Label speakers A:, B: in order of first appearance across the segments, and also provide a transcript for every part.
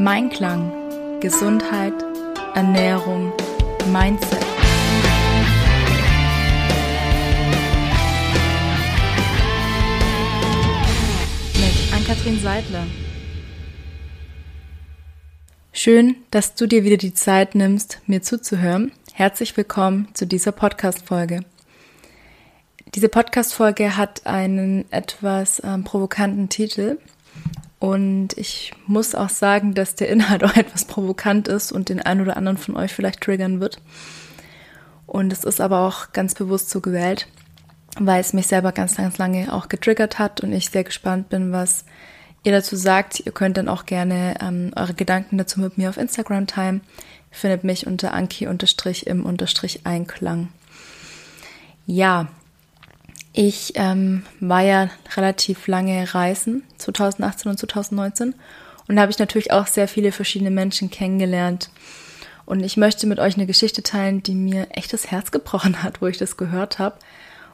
A: Mein Klang, Gesundheit, Ernährung, Mindset. Mit Ann-Kathrin Seidler. Schön, dass du dir wieder die Zeit nimmst, mir zuzuhören. Herzlich willkommen zu dieser Podcast-Folge. Diese Podcast-Folge hat einen etwas ähm, provokanten Titel. Und ich muss auch sagen, dass der Inhalt auch etwas provokant ist und den einen oder anderen von euch vielleicht triggern wird. Und es ist aber auch ganz bewusst so gewählt, weil es mich selber ganz, ganz lange auch getriggert hat und ich sehr gespannt bin, was ihr dazu sagt. Ihr könnt dann auch gerne ähm, eure Gedanken dazu mit mir auf Instagram teilen. Findet mich unter Anki-im-Einklang. Ja, ich ähm, war ja relativ lange reisen, 2018 und 2019. Und da habe ich natürlich auch sehr viele verschiedene Menschen kennengelernt. Und ich möchte mit euch eine Geschichte teilen, die mir echt das Herz gebrochen hat, wo ich das gehört habe.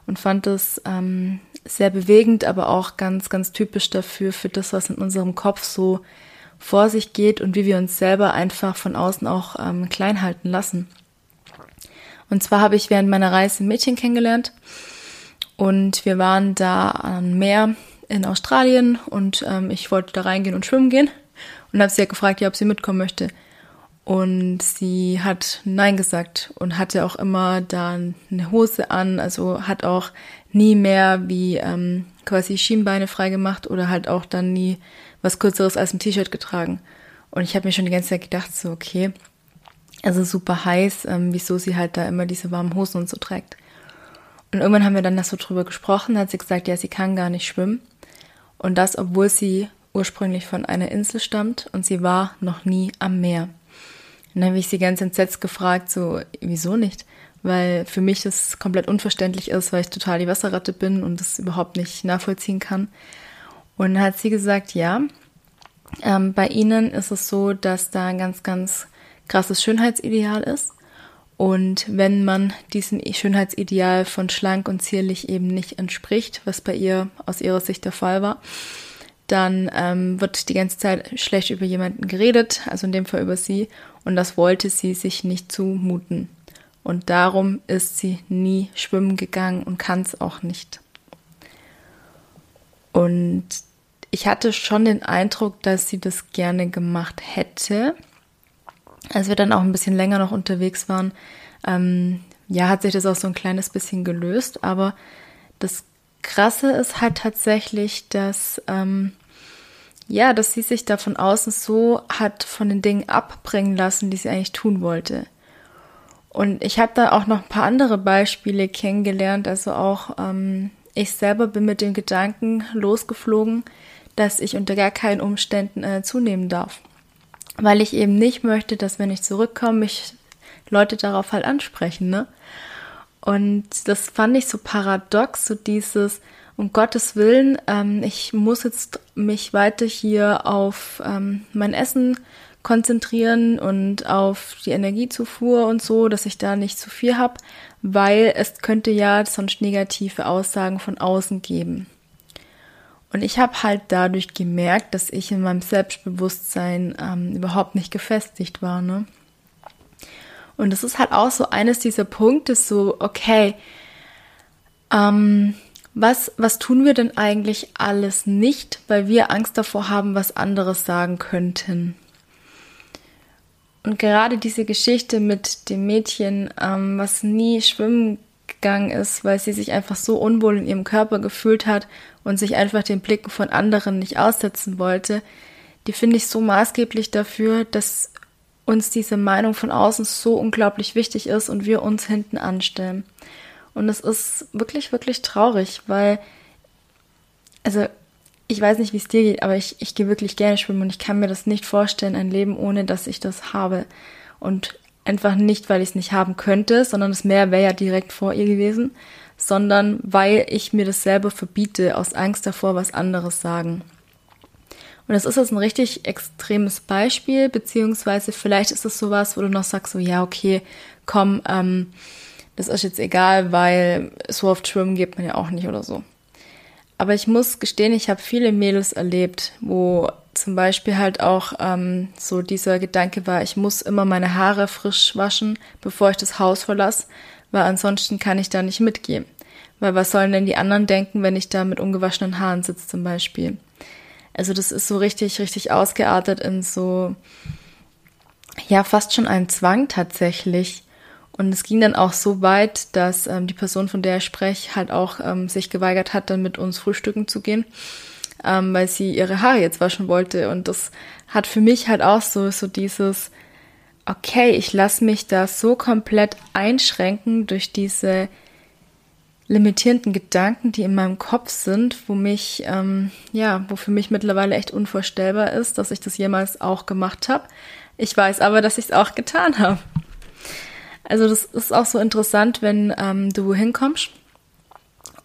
A: Und fand es ähm, sehr bewegend, aber auch ganz, ganz typisch dafür, für das, was in unserem Kopf so vor sich geht und wie wir uns selber einfach von außen auch ähm, klein halten lassen. Und zwar habe ich während meiner Reise ein Mädchen kennengelernt, und wir waren da am Meer in Australien und ähm, ich wollte da reingehen und schwimmen gehen und habe sie ja gefragt, ja, ob sie mitkommen möchte. Und sie hat Nein gesagt und hatte auch immer da eine Hose an, also hat auch nie mehr wie ähm, quasi Schienbeine freigemacht oder halt auch dann nie was Kürzeres als ein T-Shirt getragen. Und ich habe mir schon die ganze Zeit gedacht, so, okay, also super heiß, ähm, wieso sie halt da immer diese warmen Hosen und so trägt. Und irgendwann haben wir dann das so drüber gesprochen, hat sie gesagt, ja, sie kann gar nicht schwimmen. Und das, obwohl sie ursprünglich von einer Insel stammt und sie war noch nie am Meer. Und dann habe ich sie ganz entsetzt gefragt, so, wieso nicht? Weil für mich das komplett unverständlich ist, weil ich total die Wasserratte bin und das überhaupt nicht nachvollziehen kann. Und dann hat sie gesagt, ja, ähm, bei ihnen ist es so, dass da ein ganz, ganz krasses Schönheitsideal ist. Und wenn man diesem Schönheitsideal von schlank und zierlich eben nicht entspricht, was bei ihr aus ihrer Sicht der Fall war, dann ähm, wird die ganze Zeit schlecht über jemanden geredet, also in dem Fall über sie, und das wollte sie sich nicht zumuten. Und darum ist sie nie schwimmen gegangen und kann es auch nicht. Und ich hatte schon den Eindruck, dass sie das gerne gemacht hätte, als wir dann auch ein bisschen länger noch unterwegs waren, ähm, ja, hat sich das auch so ein kleines bisschen gelöst. Aber das Krasse ist halt tatsächlich, dass, ähm, ja, dass sie sich da von außen so hat von den Dingen abbringen lassen, die sie eigentlich tun wollte. Und ich habe da auch noch ein paar andere Beispiele kennengelernt. Also auch ähm, ich selber bin mit dem Gedanken losgeflogen, dass ich unter gar keinen Umständen äh, zunehmen darf weil ich eben nicht möchte, dass wenn ich zurückkomme, mich Leute darauf halt ansprechen, ne? Und das fand ich so paradox, so dieses, um Gottes Willen, ähm, ich muss jetzt mich weiter hier auf ähm, mein Essen konzentrieren und auf die Energiezufuhr und so, dass ich da nicht zu viel habe, weil es könnte ja sonst negative Aussagen von außen geben. Und ich habe halt dadurch gemerkt, dass ich in meinem Selbstbewusstsein ähm, überhaupt nicht gefestigt war. Ne? Und das ist halt auch so eines dieser Punkte, so, okay, ähm, was, was tun wir denn eigentlich alles nicht, weil wir Angst davor haben, was anderes sagen könnten? Und gerade diese Geschichte mit dem Mädchen, ähm, was nie schwimmen gegangen ist, weil sie sich einfach so unwohl in ihrem Körper gefühlt hat und sich einfach den Blicken von anderen nicht aussetzen wollte, die finde ich so maßgeblich dafür, dass uns diese Meinung von außen so unglaublich wichtig ist und wir uns hinten anstellen. Und es ist wirklich, wirklich traurig, weil, also ich weiß nicht, wie es dir geht, aber ich, ich gehe wirklich gerne schwimmen und ich kann mir das nicht vorstellen, ein Leben ohne dass ich das habe. Und einfach nicht, weil ich es nicht haben könnte, sondern das Meer wäre ja direkt vor ihr gewesen, sondern weil ich mir das selber verbiete, aus Angst davor, was anderes sagen. Und das ist jetzt ein richtig extremes Beispiel, beziehungsweise vielleicht ist es sowas, wo du noch sagst, so ja, okay, komm, ähm, das ist jetzt egal, weil so oft schwimmen geht man ja auch nicht oder so. Aber ich muss gestehen, ich habe viele Mädels erlebt, wo zum Beispiel halt auch ähm, so dieser Gedanke war, ich muss immer meine Haare frisch waschen, bevor ich das Haus verlasse, weil ansonsten kann ich da nicht mitgehen. Weil was sollen denn die anderen denken, wenn ich da mit ungewaschenen Haaren sitze zum Beispiel? Also das ist so richtig, richtig ausgeartet in so, ja, fast schon ein Zwang tatsächlich. Und es ging dann auch so weit, dass ähm, die Person, von der ich spreche, halt auch ähm, sich geweigert hat, dann mit uns frühstücken zu gehen, ähm, weil sie ihre Haare jetzt waschen wollte. Und das hat für mich halt auch so, so dieses, okay, ich lasse mich da so komplett einschränken durch diese limitierenden Gedanken, die in meinem Kopf sind, wo mich, ähm, ja, wo für mich mittlerweile echt unvorstellbar ist, dass ich das jemals auch gemacht habe. Ich weiß aber, dass ich es auch getan habe. Also das ist auch so interessant, wenn ähm, du hinkommst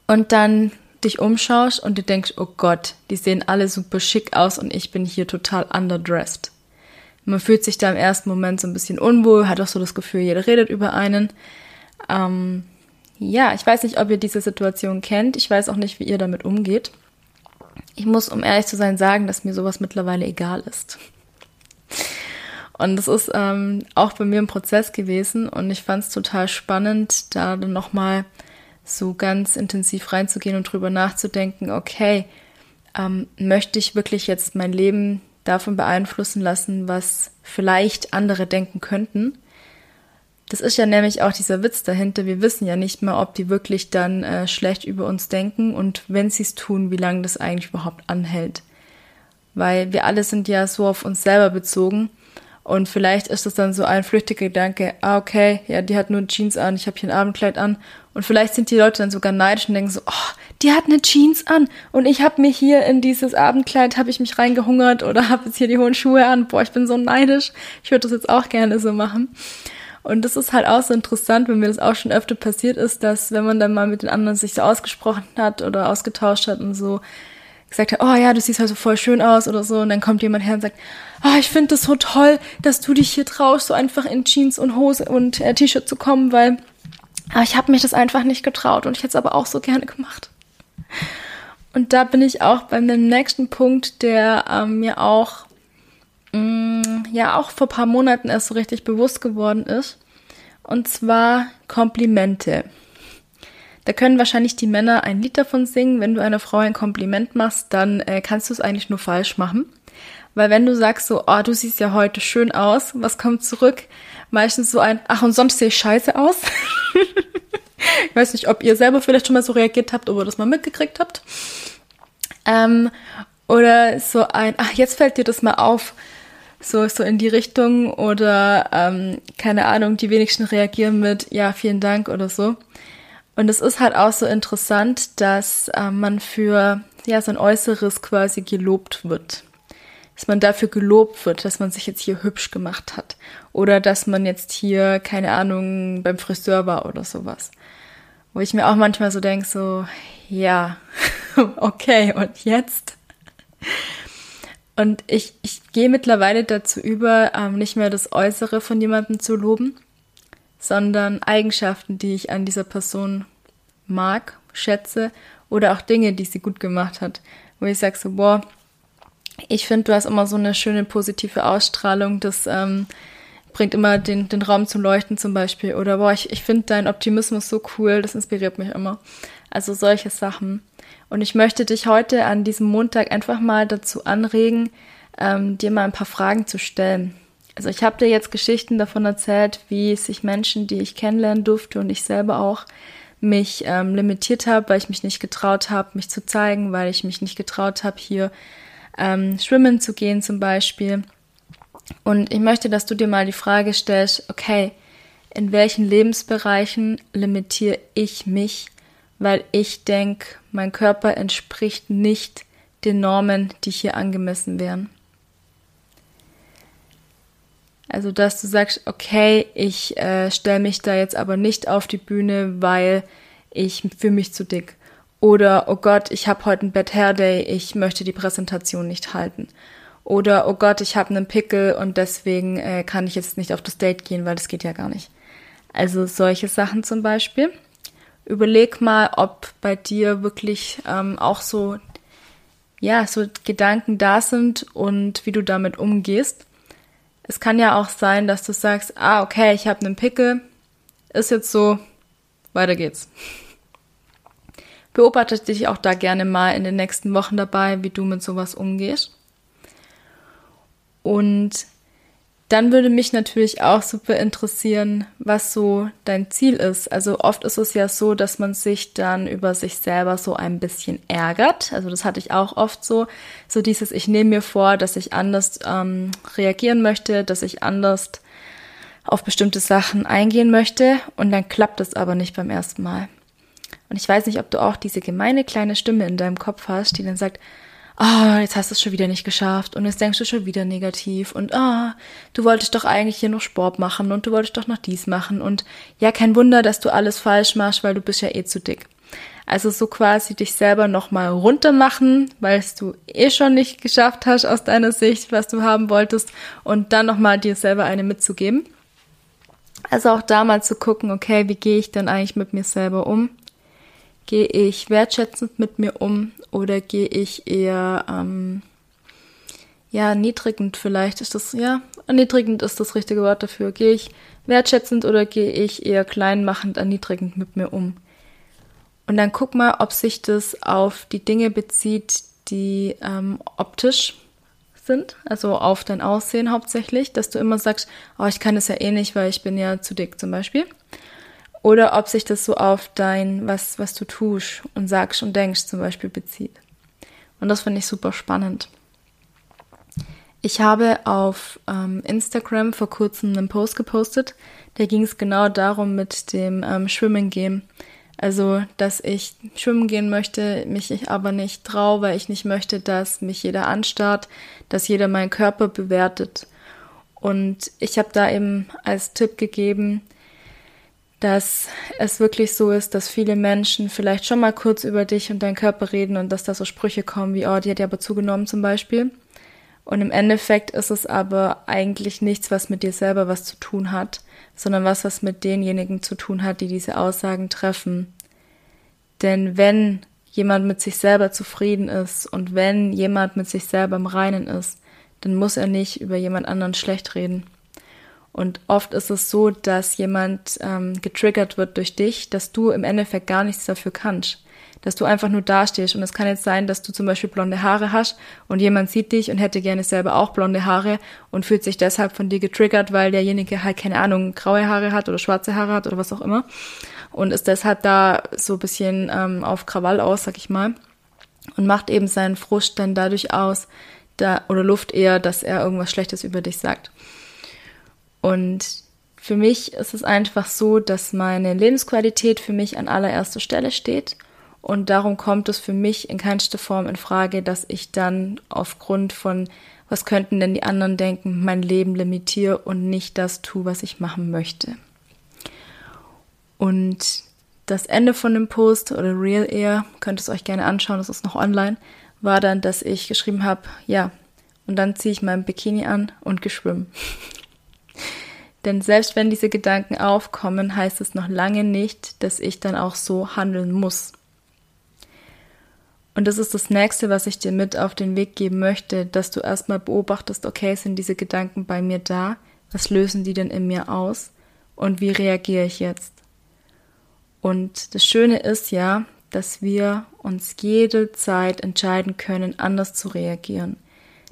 A: und dann dich umschaust und du denkst, oh Gott, die sehen alle super schick aus und ich bin hier total underdressed. Man fühlt sich da im ersten Moment so ein bisschen unwohl, hat auch so das Gefühl, jeder redet über einen. Ähm, ja, ich weiß nicht, ob ihr diese Situation kennt. Ich weiß auch nicht, wie ihr damit umgeht. Ich muss, um ehrlich zu sein, sagen, dass mir sowas mittlerweile egal ist. Und das ist ähm, auch bei mir ein Prozess gewesen und ich fand es total spannend, da dann nochmal so ganz intensiv reinzugehen und drüber nachzudenken, okay, ähm, möchte ich wirklich jetzt mein Leben davon beeinflussen lassen, was vielleicht andere denken könnten? Das ist ja nämlich auch dieser Witz dahinter. Wir wissen ja nicht mehr, ob die wirklich dann äh, schlecht über uns denken und wenn sie es tun, wie lange das eigentlich überhaupt anhält. Weil wir alle sind ja so auf uns selber bezogen und vielleicht ist es dann so ein flüchtiger Gedanke, ah, okay, ja, die hat nur Jeans an, ich habe hier ein Abendkleid an. Und vielleicht sind die Leute dann sogar neidisch und denken so, oh, die hat eine Jeans an und ich habe mir hier in dieses Abendkleid, habe ich mich reingehungert oder habe jetzt hier die hohen Schuhe an. Boah, ich bin so neidisch. Ich würde das jetzt auch gerne so machen. Und das ist halt auch so interessant, wenn mir das auch schon öfter passiert ist, dass wenn man dann mal mit den anderen sich so ausgesprochen hat oder ausgetauscht hat und so gesagt hat, oh ja, du siehst halt so voll schön aus oder so, und dann kommt jemand her und sagt, ah, ich finde das so toll, dass du dich hier traust, so einfach in Jeans und Hose und äh, T-Shirt zu kommen, weil ah, ich habe mich das einfach nicht getraut und ich hätte es aber auch so gerne gemacht. Und da bin ich auch beim nächsten Punkt, der ähm, mir auch mh, mm, ja auch vor paar Monaten erst so richtig bewusst geworden ist. Und zwar Komplimente. Da können wahrscheinlich die Männer ein Lied davon singen. Wenn du einer Frau ein Kompliment machst, dann äh, kannst du es eigentlich nur falsch machen. Weil wenn du sagst so, oh, du siehst ja heute schön aus, was kommt zurück? Meistens so ein, ach, und sonst sehe ich scheiße aus. ich weiß nicht, ob ihr selber vielleicht schon mal so reagiert habt oder das mal mitgekriegt habt. Ähm, oder so ein, ach, jetzt fällt dir das mal auf. So, so in die Richtung oder ähm, keine Ahnung, die wenigsten reagieren mit ja, vielen Dank oder so. Und es ist halt auch so interessant, dass äh, man für ja, sein Äußeres quasi gelobt wird dass man dafür gelobt wird, dass man sich jetzt hier hübsch gemacht hat. Oder dass man jetzt hier, keine Ahnung, beim Friseur war oder sowas. Wo ich mir auch manchmal so denke, so, ja, okay, und jetzt? Und ich, ich gehe mittlerweile dazu über, ähm, nicht mehr das Äußere von jemandem zu loben, sondern Eigenschaften, die ich an dieser Person mag, schätze oder auch Dinge, die sie gut gemacht hat. Wo ich sage so, boah, ich finde, du hast immer so eine schöne positive Ausstrahlung. Das ähm, bringt immer den, den Raum zum Leuchten zum Beispiel. Oder boah, ich, ich finde deinen Optimismus so cool, das inspiriert mich immer. Also solche Sachen. Und ich möchte dich heute an diesem Montag einfach mal dazu anregen, ähm, dir mal ein paar Fragen zu stellen. Also ich habe dir jetzt Geschichten davon erzählt, wie sich Menschen, die ich kennenlernen durfte und ich selber auch, mich ähm, limitiert habe, weil ich mich nicht getraut habe, mich zu zeigen, weil ich mich nicht getraut habe, hier ähm, schwimmen zu gehen zum Beispiel. Und ich möchte, dass du dir mal die Frage stellst, okay, in welchen Lebensbereichen limitiere ich mich, weil ich denke, mein Körper entspricht nicht den Normen, die hier angemessen wären. Also, dass du sagst, okay, ich äh, stelle mich da jetzt aber nicht auf die Bühne, weil ich für mich zu dick. Oder, oh Gott, ich habe heute ein Bad Hair Day, ich möchte die Präsentation nicht halten. Oder, oh Gott, ich habe einen Pickel und deswegen äh, kann ich jetzt nicht auf das Date gehen, weil das geht ja gar nicht. Also solche Sachen zum Beispiel. überleg mal, ob bei dir wirklich ähm, auch so, ja, so Gedanken da sind und wie du damit umgehst. Es kann ja auch sein, dass du sagst, ah, okay, ich habe einen Pickel, ist jetzt so, weiter geht's. Beobachte dich auch da gerne mal in den nächsten Wochen dabei, wie du mit sowas umgehst. Und dann würde mich natürlich auch super interessieren, was so dein Ziel ist. Also oft ist es ja so, dass man sich dann über sich selber so ein bisschen ärgert. Also das hatte ich auch oft so. So dieses, ich nehme mir vor, dass ich anders ähm, reagieren möchte, dass ich anders auf bestimmte Sachen eingehen möchte und dann klappt es aber nicht beim ersten Mal. Und ich weiß nicht, ob du auch diese gemeine kleine Stimme in deinem Kopf hast, die dann sagt, ah, oh, jetzt hast du es schon wieder nicht geschafft und jetzt denkst du schon wieder negativ und ah, oh, du wolltest doch eigentlich hier noch Sport machen und du wolltest doch noch dies machen und ja, kein Wunder, dass du alles falsch machst, weil du bist ja eh zu dick. Also so quasi dich selber nochmal runter machen, weil du eh schon nicht geschafft hast aus deiner Sicht, was du haben wolltest und dann nochmal dir selber eine mitzugeben. Also auch da mal zu gucken, okay, wie gehe ich denn eigentlich mit mir selber um? Gehe ich wertschätzend mit mir um oder gehe ich eher, ähm, ja, niedrigend vielleicht ist das, ja, erniedrigend ist das richtige Wort dafür. Gehe ich wertschätzend oder gehe ich eher kleinmachend, erniedrigend mit mir um? Und dann guck mal, ob sich das auf die Dinge bezieht, die ähm, optisch sind, also auf dein Aussehen hauptsächlich, dass du immer sagst, oh, ich kann es ja eh nicht, weil ich bin ja zu dick zum Beispiel. Oder ob sich das so auf dein, was, was du tust und sagst und denkst zum Beispiel bezieht. Und das finde ich super spannend. Ich habe auf ähm, Instagram vor kurzem einen Post gepostet, da ging es genau darum mit dem ähm, Schwimmen gehen. Also, dass ich schwimmen gehen möchte, mich aber nicht traue, weil ich nicht möchte, dass mich jeder anstarrt, dass jeder meinen Körper bewertet. Und ich habe da eben als Tipp gegeben, dass es wirklich so ist, dass viele Menschen vielleicht schon mal kurz über dich und deinen Körper reden und dass da so Sprüche kommen wie, oh, die hat ja aber zugenommen zum Beispiel. Und im Endeffekt ist es aber eigentlich nichts, was mit dir selber was zu tun hat, sondern was, was mit denjenigen zu tun hat, die diese Aussagen treffen. Denn wenn jemand mit sich selber zufrieden ist und wenn jemand mit sich selber im Reinen ist, dann muss er nicht über jemand anderen schlecht reden. Und oft ist es so, dass jemand ähm, getriggert wird durch dich, dass du im Endeffekt gar nichts dafür kannst. Dass du einfach nur dastehst. Und es kann jetzt sein, dass du zum Beispiel blonde Haare hast und jemand sieht dich und hätte gerne selber auch blonde Haare und fühlt sich deshalb von dir getriggert, weil derjenige halt keine Ahnung, graue Haare hat oder schwarze Haare hat oder was auch immer. Und ist deshalb da so ein bisschen ähm, auf Krawall aus, sag ich mal. Und macht eben seinen Frust dann dadurch aus, da, oder Luft eher, dass er irgendwas Schlechtes über dich sagt. Und für mich ist es einfach so, dass meine Lebensqualität für mich an allererster Stelle steht. Und darum kommt es für mich in keinster Form in Frage, dass ich dann aufgrund von, was könnten denn die anderen denken, mein Leben limitiere und nicht das tue, was ich machen möchte. Und das Ende von dem Post oder Real eher, könnt ihr es euch gerne anschauen, das ist noch online, war dann, dass ich geschrieben habe, ja, und dann ziehe ich mein Bikini an und geschwimmen. Denn selbst wenn diese Gedanken aufkommen, heißt es noch lange nicht, dass ich dann auch so handeln muss. Und das ist das nächste, was ich dir mit auf den Weg geben möchte, dass du erstmal beobachtest, okay, sind diese Gedanken bei mir da? Was lösen die denn in mir aus? Und wie reagiere ich jetzt? Und das Schöne ist ja, dass wir uns jede Zeit entscheiden können, anders zu reagieren.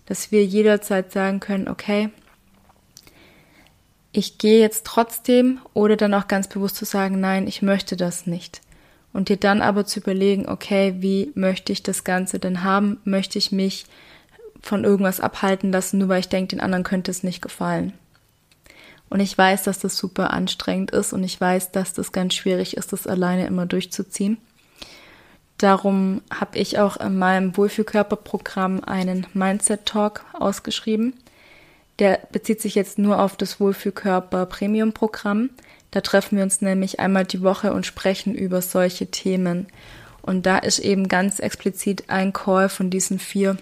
A: Dass wir jederzeit sagen können, okay, ich gehe jetzt trotzdem oder dann auch ganz bewusst zu sagen, nein, ich möchte das nicht. Und dir dann aber zu überlegen, okay, wie möchte ich das Ganze denn haben? Möchte ich mich von irgendwas abhalten lassen, nur weil ich denke, den anderen könnte es nicht gefallen? Und ich weiß, dass das super anstrengend ist und ich weiß, dass das ganz schwierig ist, das alleine immer durchzuziehen. Darum habe ich auch in meinem Wohlfühlkörperprogramm einen Mindset Talk ausgeschrieben. Der bezieht sich jetzt nur auf das Wohlfühlkörper Premium Programm. Da treffen wir uns nämlich einmal die Woche und sprechen über solche Themen. Und da ist eben ganz explizit ein Call von diesen vier,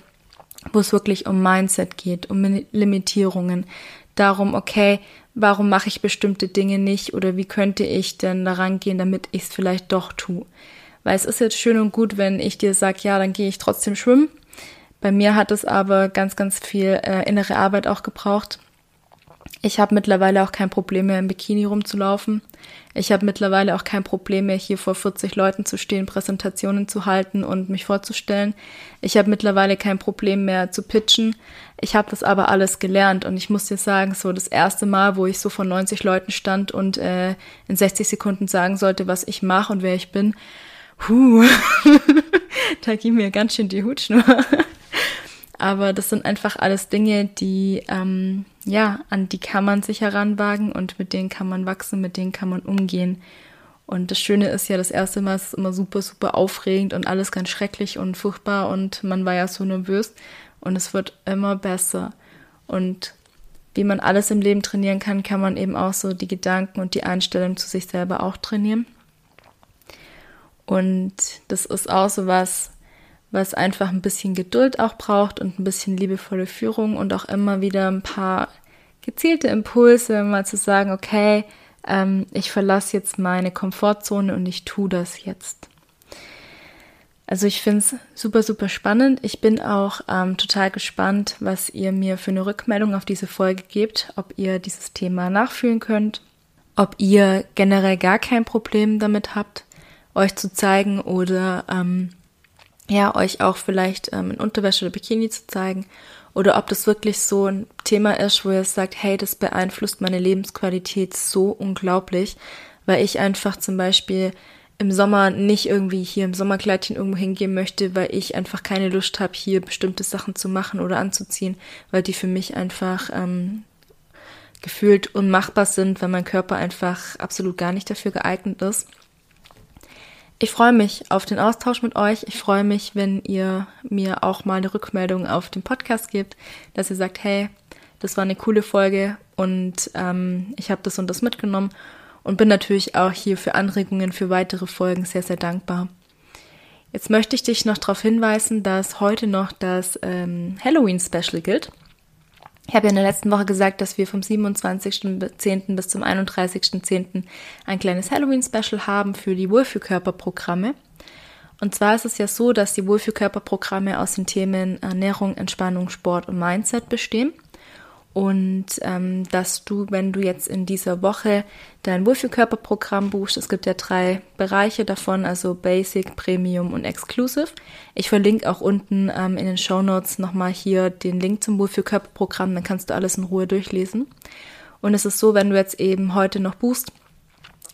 A: wo es wirklich um Mindset geht, um Limitierungen, darum, okay, warum mache ich bestimmte Dinge nicht oder wie könnte ich denn daran gehen, damit ich es vielleicht doch tue. Weil es ist jetzt schön und gut, wenn ich dir sage, ja, dann gehe ich trotzdem schwimmen. Bei mir hat es aber ganz, ganz viel äh, innere Arbeit auch gebraucht. Ich habe mittlerweile auch kein Problem mehr im Bikini rumzulaufen. Ich habe mittlerweile auch kein Problem mehr hier vor 40 Leuten zu stehen, Präsentationen zu halten und mich vorzustellen. Ich habe mittlerweile kein Problem mehr zu pitchen. Ich habe das aber alles gelernt und ich muss dir sagen, so das erste Mal, wo ich so vor 90 Leuten stand und äh, in 60 Sekunden sagen sollte, was ich mache und wer ich bin, huh, da ging mir ganz schön die Hutschnur. Aber das sind einfach alles Dinge, die, ähm, ja, an die kann man sich heranwagen und mit denen kann man wachsen, mit denen kann man umgehen. Und das Schöne ist ja, das erste Mal ist es immer super, super aufregend und alles ganz schrecklich und furchtbar und man war ja so nervös und es wird immer besser. Und wie man alles im Leben trainieren kann, kann man eben auch so die Gedanken und die Einstellung zu sich selber auch trainieren. Und das ist auch so was, was einfach ein bisschen Geduld auch braucht und ein bisschen liebevolle Führung und auch immer wieder ein paar gezielte Impulse, mal zu sagen, okay, ähm, ich verlasse jetzt meine Komfortzone und ich tue das jetzt. Also ich finde es super, super spannend. Ich bin auch ähm, total gespannt, was ihr mir für eine Rückmeldung auf diese Folge gebt, ob ihr dieses Thema nachfühlen könnt, ob ihr generell gar kein Problem damit habt, euch zu zeigen oder ähm, ja, euch auch vielleicht ähm, in Unterwäsche oder Bikini zu zeigen oder ob das wirklich so ein Thema ist, wo ihr sagt, hey, das beeinflusst meine Lebensqualität so unglaublich, weil ich einfach zum Beispiel im Sommer nicht irgendwie hier im Sommerkleidchen irgendwo hingehen möchte, weil ich einfach keine Lust habe, hier bestimmte Sachen zu machen oder anzuziehen, weil die für mich einfach ähm, gefühlt unmachbar sind, weil mein Körper einfach absolut gar nicht dafür geeignet ist. Ich freue mich auf den Austausch mit euch. Ich freue mich, wenn ihr mir auch mal eine Rückmeldung auf den Podcast gebt, dass ihr sagt, hey, das war eine coole Folge und ähm, ich habe das und das mitgenommen und bin natürlich auch hier für Anregungen für weitere Folgen sehr, sehr dankbar. Jetzt möchte ich dich noch darauf hinweisen, dass heute noch das ähm, Halloween-Special gilt. Ich habe ja in der letzten Woche gesagt, dass wir vom 27.10. bis zum 31.10. ein kleines Halloween-Special haben für die Wohlfühlkörperprogramme. Und zwar ist es ja so, dass die Wohlfühlkörperprogramme aus den Themen Ernährung, Entspannung, Sport und Mindset bestehen und ähm, dass du, wenn du jetzt in dieser Woche dein Wohlfühlkörperprogramm buchst, es gibt ja drei Bereiche davon, also Basic, Premium und Exclusive. Ich verlinke auch unten ähm, in den Show Notes nochmal hier den Link zum Wohlfühlkörperprogramm, dann kannst du alles in Ruhe durchlesen. Und es ist so, wenn du jetzt eben heute noch buchst,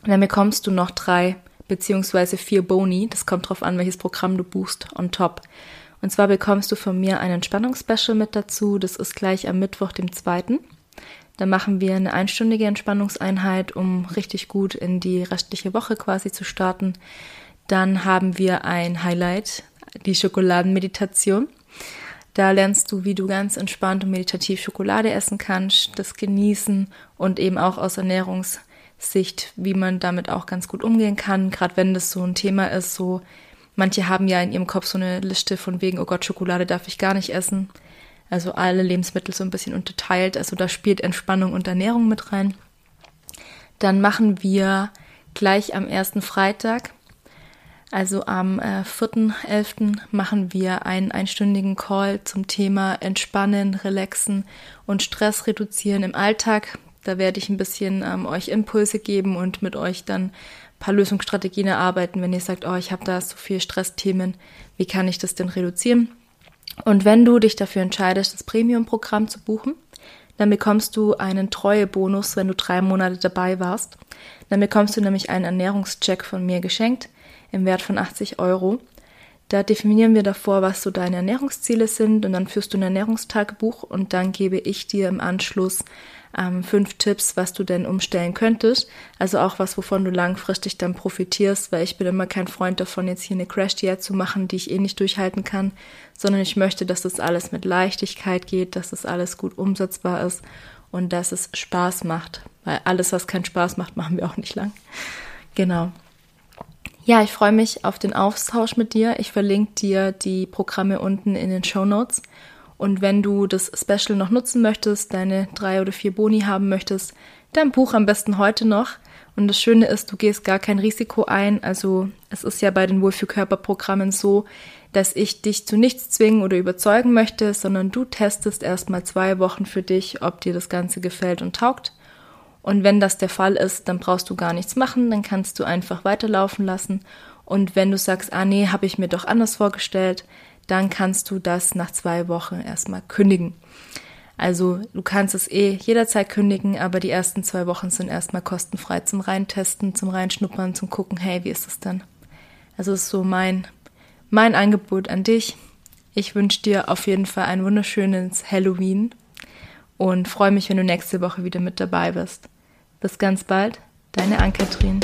A: dann bekommst du noch drei beziehungsweise vier Boni, das kommt drauf an, welches Programm du buchst, on top. Und zwar bekommst du von mir ein Entspannungsspecial mit dazu. Das ist gleich am Mittwoch, dem 2. Da machen wir eine einstündige Entspannungseinheit, um richtig gut in die restliche Woche quasi zu starten. Dann haben wir ein Highlight, die Schokoladenmeditation. Da lernst du, wie du ganz entspannt und meditativ Schokolade essen kannst, das genießen und eben auch aus Ernährungssicht, wie man damit auch ganz gut umgehen kann, gerade wenn das so ein Thema ist, so Manche haben ja in ihrem Kopf so eine Liste von wegen, oh Gott, Schokolade darf ich gar nicht essen. Also alle Lebensmittel so ein bisschen unterteilt. Also da spielt Entspannung und Ernährung mit rein. Dann machen wir gleich am ersten Freitag, also am äh, 4.11. machen wir einen einstündigen Call zum Thema Entspannen, Relaxen und Stress reduzieren im Alltag. Da werde ich ein bisschen ähm, euch Impulse geben und mit euch dann paar Lösungsstrategien erarbeiten, wenn ihr sagt, oh, ich habe da so viel Stressthemen, wie kann ich das denn reduzieren? Und wenn du dich dafür entscheidest, das Premium-Programm zu buchen, dann bekommst du einen Treuebonus, wenn du drei Monate dabei warst. Dann bekommst du nämlich einen Ernährungscheck von mir geschenkt im Wert von 80 Euro. Da definieren wir davor, was so deine Ernährungsziele sind und dann führst du ein Ernährungstagebuch und dann gebe ich dir im Anschluss ähm, fünf Tipps, was du denn umstellen könntest. Also auch was, wovon du langfristig dann profitierst, weil ich bin immer kein Freund davon, jetzt hier eine Crash-Diät zu machen, die ich eh nicht durchhalten kann, sondern ich möchte, dass das alles mit Leichtigkeit geht, dass das alles gut umsetzbar ist und dass es Spaß macht. Weil alles, was keinen Spaß macht, machen wir auch nicht lang. Genau. Ja, ich freue mich auf den Austausch mit dir. Ich verlinke dir die Programme unten in den Show Notes. Und wenn du das Special noch nutzen möchtest, deine drei oder vier Boni haben möchtest, dann buch am besten heute noch. Und das Schöne ist, du gehst gar kein Risiko ein. Also es ist ja bei den Wohlfühlkörperprogrammen so, dass ich dich zu nichts zwingen oder überzeugen möchte, sondern du testest erstmal zwei Wochen für dich, ob dir das Ganze gefällt und taugt. Und wenn das der Fall ist, dann brauchst du gar nichts machen, dann kannst du einfach weiterlaufen lassen. Und wenn du sagst, ah nee, habe ich mir doch anders vorgestellt, dann kannst du das nach zwei Wochen erstmal kündigen. Also du kannst es eh jederzeit kündigen, aber die ersten zwei Wochen sind erstmal kostenfrei zum Reintesten, zum Reinschnuppern, zum Gucken, hey, wie ist es denn? Also ist so mein, mein Angebot an dich. Ich wünsche dir auf jeden Fall ein wunderschönes Halloween und freue mich, wenn du nächste Woche wieder mit dabei bist. Bis ganz bald, deine Ann-Kathrin.